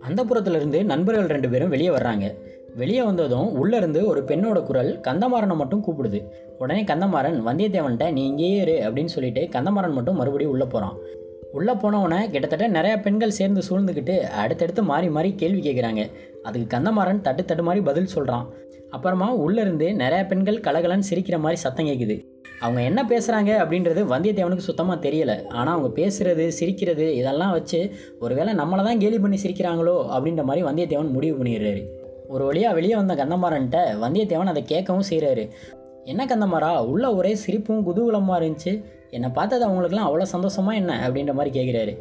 அந்த புறத்துலேருந்து நண்பர்கள் ரெண்டு பேரும் வெளியே வர்றாங்க. வெளியே வந்ததும் உள்ளேருந்து ஒரு பெண்ணோட குரல் கந்தமாறனை மட்டும் கூப்பிடுது. உடனே கந்தமாறன் வந்தியத்தேவன்கிட்ட நீ இங்கேயே இரு அப்படின்னு சொல்லிட்டு கந்தமாறன் மட்டும் மறுபடியும் உள்ளே போகிறான் உள்ளே போனவனை கிட்டத்தட்ட நிறையா பெண்கள் சேர்ந்து சூழ்ந்துக்கிட்டு அடுத்தடுத்து மாறி மாறி கேள்வி கேட்குறாங்க அதுக்கு கந்தமாறன் தட்டு தட்டு மாதிரி பதில் சொல்கிறான் அப்புறமா உள்ளேருந்து நிறையா பெண்கள் கலகலன்னு சிரிக்கிற மாதிரி சத்தம் கேட்குது அவங்க என்ன பேசுகிறாங்க அப்படின்றது வந்தியத்தேவனுக்கு சுத்தமாக தெரியலை. ஆனால் அவங்க பேசுகிறது சிரிக்கிறது இதெல்லாம் வச்சு ஒருவேளை நம்மளை தான் கேலி பண்ணி சிரிக்கிறாங்களோ அப்படின்ற மாதிரி வந்தியத்தேவன் முடிவு பண்ணிடுறாரு. ஒரு வழியாக வெளியே வந்த கந்தமாறன்ட்ட வந்தியத்தேவன் அதை கேட்கவும் செய்கிறாரு என்ன கந்தமாரா உள்ள ஒரே சிரிப்பும் குதூகலமாக இருந்துச்சு. என்னை பார்த்தது அவங்களுக்குலாம் அவ்வளோ சந்தோஷமாக என்ன? அப்படின்ற மாதிரி கேட்குறாரு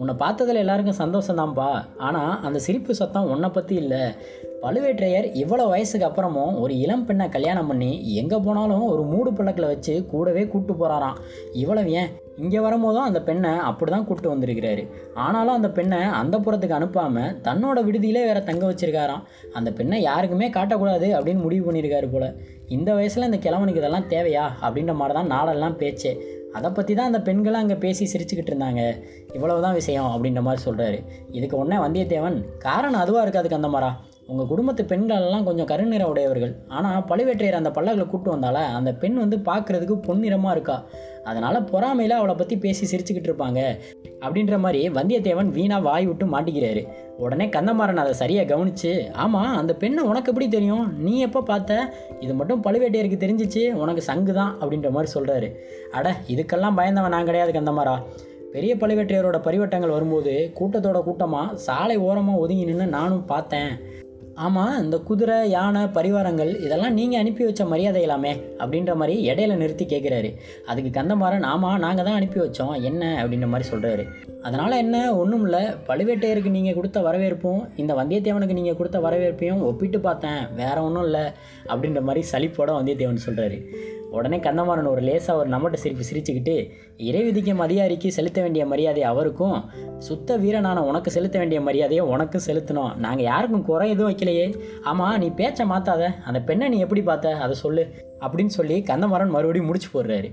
உன்னை பார்த்ததில் எல்லாருக்கும் சந்தோஷம்தான்ப்பா ஆனால் அந்த சிரிப்பு சத்தம் உன்னை பற்றி இல்லை. பழுவேற்றையர் இவ்வளோ வயசுக்கு அப்புறமும் ஒரு இளம் பெண்ணை கல்யாணம் பண்ணி எங்கே போனாலும் ஒரு மூடு பல்லக்கில் வச்சு கூடவே கூப்பிட்டு போகிறாராம் இவ்வளவு ஏன்? இங்கே வரும்போதும் அந்த பெண்ணை அப்படி தான் கூப்பிட்டு வந்திருக்கிறாரு. ஆனாலும் அந்த பெண்ணை அந்த புறத்துக்கு அனுப்பாமல் தன்னோட விடுதியிலே வேற தங்க வச்சிருக்காராம். அந்த பெண்ணை யாருக்குமே காட்டக்கூடாது அப்படின்னு முடிவு பண்ணியிருக்காரு போல. இந்த வயசில் இந்த கிழவனுக்கு இதெல்லாம் தேவையா? அப்படின்ற மாதிரி தான் நாடெல்லாம் பேச்சே. அதை பற்றி தான் அந்த பெண்களை அங்கே பேசி சிரிச்சுக்கிட்டு இருந்தாங்க. இவ்வளவு தான் விஷயம் அப்படின்ற மாதிரி சொல்கிறாரு இதுக்கு உடனே வந்தியத்தேவன் காரணம் அதுவாக இருக்காது கந்தமாரா உங்கள் குடும்பத்து பெண்கள் எல்லாம் கொஞ்சம் கருநிற உடையவர்கள். ஆனால் பழுவேற்றையர் அந்த பல்லக்கில் கூட்டு வந்தால அந்த பெண் வந்து பார்க்குறதுக்கு பொன்னிறமாக இருக்கா? அதனால் பொறாமையில் அவளை பற்றி பேசி சிரிச்சுக்கிட்டு இருப்பாங்க. அப்படின்ற மாதிரி வந்தியத்தேவன் வீணாக வாய் விட்டு மாட்டிக்கிறாரு. உடனே கந்தமாறன் அதை சரியாக கவனிச்சு ஆமாம் அந்த பெண்ணை உனக்கு எப்படி தெரியும்? நீ எப்போ பார்த்த? இது மட்டும் பழுவேட்டையருக்கு தெரிஞ்சிச்சு உனக்கு சங்கு தான் அப்படின்ற மாதிரி சொல்கிறாரு அட இதுக்கெல்லாம் பயந்தவன் நான் கிடையாது கந்தமாரா பெரிய பழுவேற்றையரோட பரிவட்டங்கள் வரும்போது கூட்டத்தோட கூட்டமாக சாலை ஓரமாக ஒதுங்கி நின்று நானும் பார்த்தேன். ஆமாம் இந்த குதிரை யானை பரிவாரங்கள் இதெல்லாம் நீங்கள் அனுப்பி வச்ச மரியாதைகளாமே அப்படின்ற மாதிரி இடையில நிறுத்தி கேட்குறாரு அதுக்கு கந்தமாறன் ஆமாம் நாங்கள் தான் அனுப்பி வச்சோம். என்ன? அப்படின்ற மாதிரி சொல்கிறாரு அதனால் என்ன? ஒன்றும் இல்லை. பழுவேட்டையருக்கு நீங்கள் கொடுத்த வரவேற்பும் இந்த வந்தியத்தேவனுக்கு நீங்கள் கொடுத்த வரவேற்பையும் ஒப்பிட்டு பார்த்தேன். வேற ஒன்றும் இல்லை அப்படின்ற மாதிரி சளிப்போட வந்தியத்தேவன் சொல்கிறாரு உடனே கந்தமாறன் ஒரு லேசாக ஒரு நம்மட்ட சிரிப்பு சிரிச்சுக்கிட்டு இறை விதிக்கும் அதிகாரிக்கு செலுத்த வேண்டிய மரியாதை அவருக்கும் சுத்த வீரனான உனக்கு செலுத்த வேண்டிய மரியாதையை உனக்கும் செலுத்தணும். நாங்கள் யாருக்கும் குறை எதுவும் வைக்கலையே ஆமாம் நீ பேச்சை மாற்றாத அந்த பெண்ணை நீ எப்படி பார்த்த? அதை சொல்லு. அப்படின்னு சொல்லி கந்தமரன் மறுபடியும் முடிச்சு போடுறாரு.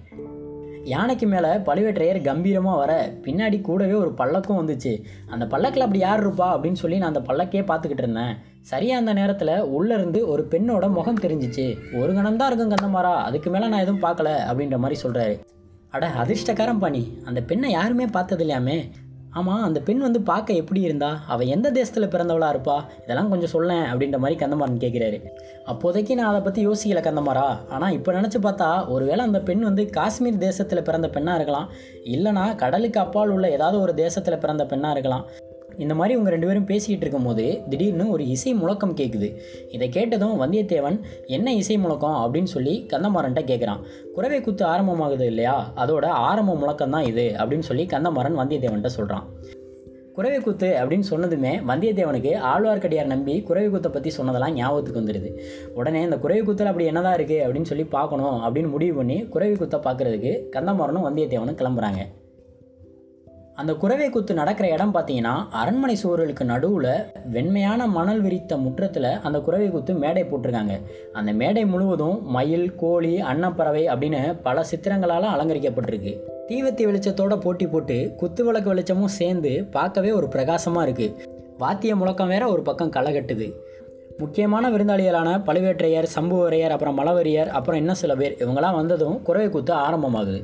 யானைக்கு மேலே பழுவேற்றையர் கம்பீரமாக வர பின்னாடி கூடவே ஒரு பல்லக்கும் வந்துச்சு. அந்த பல்லக்கில் அப்படி யார் இருப்பா? அப்படின்னு சொல்லி நான் அந்த பல்லக்கே பார்த்துக்கிட்டு இருந்தேன். சரியாக அந்த நேரத்தில் உள்ளேருந்து ஒரு பெண்ணோட முகம் தெரிஞ்சிச்சு. ஒரு கணம் தான் இருக்கும் கந்தமாரா அதுக்கு மேலே நான் எதுவும் பார்க்கல அப்படின்ற மாதிரி சொல்கிறாரு அட அதிர்ஷ்டக்காரன் பாணி. அந்த பெண்ணை யாருமே பார்த்தது இல்லையாமே ஆமாம் அந்த பெண் வந்து பார்க்க எப்படி இருந்தா? அவள் எந்த தேசத்தில் பிறந்தவளா இருப்பா? இதெல்லாம் கொஞ்சம் சொல்லேன் அப்படின்ற மாதிரி கந்தமாறன் கேட்குறாரு அப்போதைக்கு நான் அதை பற்றி யோசிக்கல கந்தமாரா ஆனால் இப்போ நினச்சி பார்த்தா ஒருவேளை அந்த பெண் வந்து காஷ்மீர் தேசத்தில் பிறந்த பெண்ணாக இருக்கலாம். இல்லைனா கடலுக்கு அப்பால் உள்ள ஏதாவது ஒரு தேசத்தில் பிறந்த பெண்ணாக இருக்கலாம். இந்த மாதிரி இவங்க ரெண்டு பேரும் பேசிக்கிட்டு இருக்கும்போது திடீர்னு ஒரு இசை முழக்கம் கேட்குது இதை கேட்டதும் வந்தியத்தேவன் என்ன இசை முழக்கம்? அப்படின்னு சொல்லி கந்தமாறன்ட்ட கேட்குறான் குறவை குத்து ஆரம்பமாகுது இல்லையா? அதோட ஆரம்ப முழக்கம் தான் இது அப்படின்னு சொல்லி கந்தமாறன் வந்தியத்தேவன்கிட்ட சொல்கிறான் குறவை குத்து அப்படின்னு சொன்னதுமே வந்தியத்தேவனுக்கு ஆழ்வார்க்கடியார் நம்பி குறவை குத்தை பற்றி சொன்னதெல்லாம் ஞாபகத்துக்கு வந்துடுது உடனே இந்த குறவை கூத்தில் அப்படி என்னதான் இருக்குது அப்படின்னு சொல்லி பார்க்கணும் அப்படின்னு முடிவு பண்ணி குறவை குத்தை பார்க்குறதுக்கு கந்தமாறனும் வந்தியத்தேவனும் கிளம்புறாங்க. அந்த குறவை குத்து நடக்கிற இடம் பார்த்தீங்கன்னா அரண்மனை சுவர்களுக்கு நடுவில் வெண்மையான மணல் விரித்த முற்றத்தில் அந்த குறவை குத்து மேடை போட்டிருக்காங்க. அந்த மேடை முழுவதும் மயில் கோழி அன்னப்பறவை அப்படின்னு பல சித்திரங்களால் அலங்கரிக்கப்பட்டிருக்கு. தீவத்தி வெளிச்சத்தோட போட்டி போட்டு குத்து விளக்கு வெளிச்சமும் சேர்ந்து பார்க்கவே ஒரு பிரகாசமாக இருக்குது வாத்திய முழக்கம் வேற ஒரு பக்கம் களை கட்டுது முக்கியமான விருந்தாளிகளான பழுவேற்றையர் சம்புவரையர் அப்புறம் மலவரியர் அப்புறம் இன்னும் சில பேர் இவங்களாம் வந்ததும் குறவை குத்து ஆரம்பமாகுது.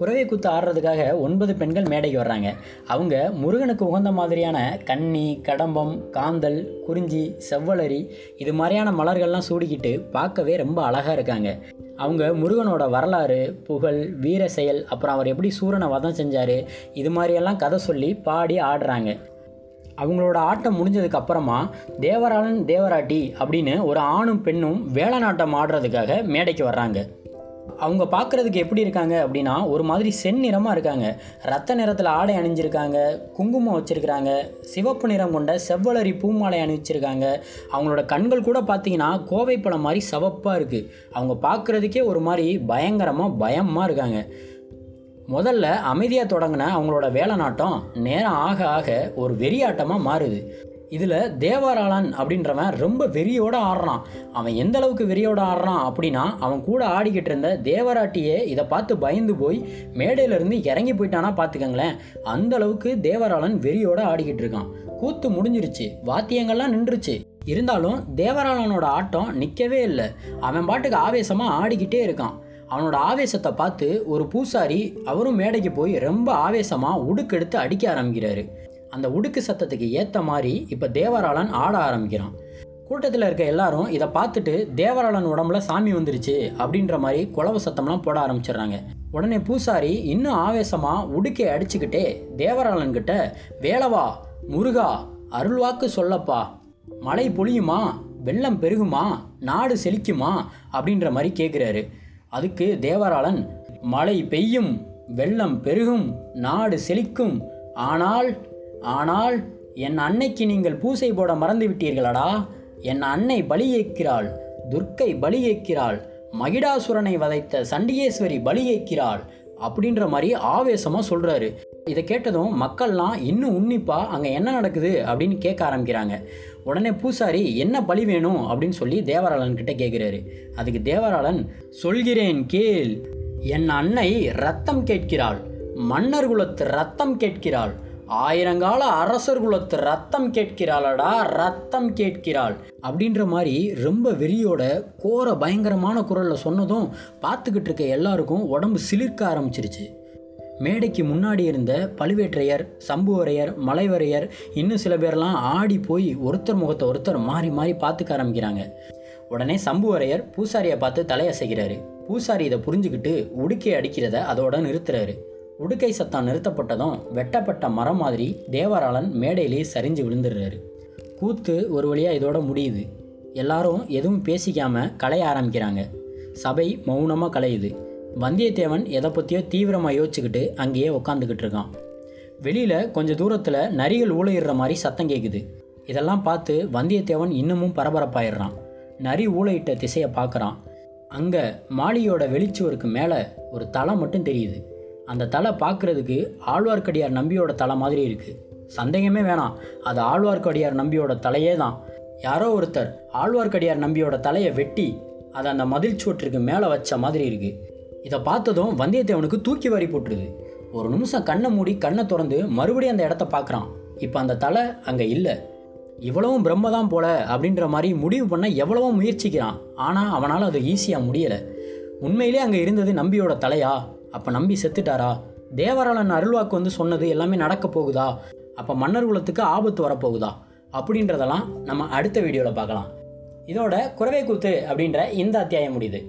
குறவை குத்து ஆடுறதுக்காக ஒன்பது பெண்கள் மேடைக்கு வர்றாங்க. அவங்க முருகனுக்கு உகந்த மாதிரியான கன்னி கடம்பம் காந்தல் குறிஞ்சி செவ்வலரி இது மாதிரியான மலர்கள்லாம் சூடிக்கிட்டு பார்க்கவே ரொம்ப அழகாக இருக்காங்க. அவங்க முருகனோட வரலாறு புகழ் வீர செயல் அப்புறம் அவர் எப்படி சூரனை வதம் செஞ்சார் இது மாதிரியெல்லாம் கதை சொல்லி பாடி ஆடுறாங்க. அவங்களோட ஆட்டம் முடிஞ்சதுக்கு அப்புறமா தேவராளன் தேவராட்டி அப்படின்னு ஒரு ஆணும் பெண்ணும் வேளநாட்டம் ஆடுறதுக்காக மேடைக்கு வர்றாங்க. அவங்க பார்க்குறதுக்கு எப்படி இருக்காங்க அப்படின்னா ஒரு மாதிரி செந்நிறமாக இருக்காங்க. ரத்த நிறத்தில் ஆடை அணிஞ்சிருக்காங்க குங்குமம் வச்சுருக்கிறாங்க சிவப்பு நிறம் கொண்ட செவ்வலரி பூமாலை அணிவிச்சிருக்காங்க. அவங்களோட கண்கள் கூட பார்த்தீங்கன்னா கோவைப்பழம் மாதிரி சவப்பாக இருக்குது அவங்க பார்க்குறதுக்கே ஒரு மாதிரி பயங்கரமாக பயமாக இருக்காங்க. முதல்ல அமைதியாக தொடங்கின அவங்களோட வேலை நாட்டம் நேரம் ஆக ஆக ஒரு வெறியாட்டமாக மாறுது. இதில் தேவராளன் அப்படின்றவன் ரொம்ப வெறியோட ஆடுறான். அவன் எந்த அளவுக்கு வெறியோட ஆடுறான் அப்படின்னா அவன் கூட ஆடிக்கிட்டு இருந்த தேவராட்டியே இதை பார்த்து பயந்து போய் மேடையிலேருந்து இறங்கி போயிட்டானா பார்த்துக்கங்களேன். அந்த அளவுக்கு தேவராளன் வெறியோட ஆடிக்கிட்டு இருக்கான். கூத்து முடிஞ்சிருச்சு. வாத்தியங்கள்லாம் நின்றுச்சு. இருந்தாலும் தேவராளனோட ஆட்டம் நிற்கவே இல்லை. அவன் பாட்டுக்கு ஆவேசமாக ஆடிக்கிட்டே இருக்கான். அவனோட ஆவேசத்தை பார்த்து ஒரு பூசாரி அவரும் மேடைக்கு போய் ரொம்ப ஆவேசமாக உடுக்கெடுத்து அடிக்க ஆரம்பிக்கிறாரு. அந்த உடுக்கு சத்தத்துக்கு ஏற்ற மாதிரி இப்போ தேவராளன் ஆட ஆரம்பிக்கிறான். கூட்டத்தில் இருக்க எல்லாரும் இதை பார்த்துட்டு தேவராளன் உடம்புல சாமி வந்துருச்சு அப்படின்ற மாதிரி குழவு சத்தம்லாம் போட ஆரம்பிச்சிடுறாங்க. உடனே பூசாரி இன்னும் ஆவேசமாக உடுக்கை அடிச்சுக்கிட்டே தேவராளன் கிட்ட வேலவா முருகா அருள்வாக்கு சொல்லப்பா. மழை பொழியுமா? வெள்ளம் பெருகுமா? நாடு செழிக்குமா? அப்படின்ற மாதிரி கேட்குறாரு அதுக்கு தேவராளன் மழை பெய்யும் வெள்ளம் பெருகும் நாடு செழிக்கும். ஆனால் ஆனால் என் அன்னைக்கு நீங்கள் பூசை போட மறந்து விட்டீர்களடா என் அன்னை பலி ஏற்கிறாள் துர்க்கை பலி ஏற்கிறாள் மகிடாசுரனை வதைத்த சண்டிகேஸ்வரி பலி ஏற்கிறாள் அப்படின்ற மாதிரி ஆவேசமாக சொல்கிறாரு இதை கேட்டதும் மக்கள்லாம் இன்னும் உன்னிப்பாக அங்கே என்ன நடக்குது அப்படின்னு கேட்க ஆரம்பிக்கிறாங்க. உடனே பூசாரி என்ன பலி வேணும்? அப்படின்னு சொல்லி தேவராளன் கிட்ட கேட்குறாரு. அதுக்கு தேவராளன் சொல்கிறேன் கேள் என் அன்னை ரத்தம் கேட்கிறாள் மன்னர் குலத்து ரத்தம் கேட்கிறாள் ஆயிரங்கால அரசர் குலத்து ரத்தம் கேட்கிறாளடா ரத்தம் கேட்கிறாள். அப்படின்ற மாதிரி ரொம்ப வெறியோட கோர பயங்கரமான குரலில் சொன்னதும் பார்த்துக்கிட்டு இருக்க எல்லாருக்கும் உடம்பு சிலிர்க்க ஆரம்பிச்சிருச்சு. மேடைக்கு முன்னாடி இருந்த பழுவேற்றையர் சம்புவரையர் மலைவரையர் இன்னும் சில பேர்லாம் ஆடி போய் ஒருத்தர் முகத்தை ஒருத்தர் மாறி மாறி பார்த்துக்க ஆரம்பிக்கிறாங்க. உடனே சம்புவரையர் பூசாரியை பார்த்து தலையசைக்கிறாரு பூசாரி இதை புரிஞ்சுக்கிட்டு உடுக்கை அடிக்கிறத அதோட நிறுத்துறாரு. உடுக்கை சத்தம் நிறுத்தப்பட்டதும் வெட்டப்பட்ட மரம் மாதிரி தேவராளன் மேடையிலே சரிஞ்சு விழுந்துடுறாரு. கூத்து ஒரு வழியாக இதோட முடியுது. எல்லாரும் எதுவும் பேசிக்காமல் கலைய ஆரம்பிக்கிறாங்க. சபை மௌனமாக கலையுது வந்தியத்தேவன் எதை பற்றியோ தீவிரமாக யோசிச்சுக்கிட்டு அங்கேயே உட்காந்துக்கிட்டு இருக்கான். வெளியில் கொஞ்சம் தூரத்தில் நரிகள் ஊழையிடுற மாதிரி சத்தம் கேட்குது இதெல்லாம் பார்த்து வந்தியத்தேவன் இன்னமும் பரபரப்பாயிடுறான். நரி ஊழையிட்ட திசையை பார்க்குறான். அங்கே மாளிகையோட வெளிச்சுவருக்கு மேலே ஒரு தலை மட்டும் தெரியுது. அந்த தலை பார்க்குறதுக்கு ஆழ்வார்க்கடியார் நம்பியோட தலை மாதிரி இருக்குது சந்தேகமே வேணாம். அது ஆழ்வார்க்கடியார் நம்பியோட தலையே தான். யாரோ ஒருத்தர் ஆழ்வார்க்கடியார் நம்பியோட தலையை வெட்டி அதை அந்த மதில் சுவற்றுக்கு மேலே வச்ச மாதிரி இருக்குது இதை பார்த்ததும் வந்தியத்தேவனுக்கு தூக்கி வாரி போட்டுருது. ஒரு நிமிஷம் கண்ணை மூடி கண்ணை திறந்து மறுபடியும் அந்த இடத்த பார்க்குறான். இப்போ அந்த தலை அங்கே இல்லை. இவ்வளவும் பிரம்ம தான் போல அப்படின்ற மாதிரி முடிவு பண்ண எவ்வளவோ முயற்சிக்கிறான். ஆனால் அவனால் அது ஈஸியாக முடியலை. உண்மையிலே அங்கே இருந்தது நம்பியோட தலையா? அப்போ நம்பி செத்துட்டாரா? தேவராளன் அருள்வாக்கு வந்து சொன்னது எல்லாமே நடக்க போகுதா? அப்போ மன்னர் குலத்துக்கு ஆபத்து வரப்போகுதா? அப்படின்றதெல்லாம் நம்ம அடுத்த வீடியோவில் பார்க்கலாம். இதோட குறவை கூத்து அப்படின்ற இந்த அத்தியாயம் முடியுது.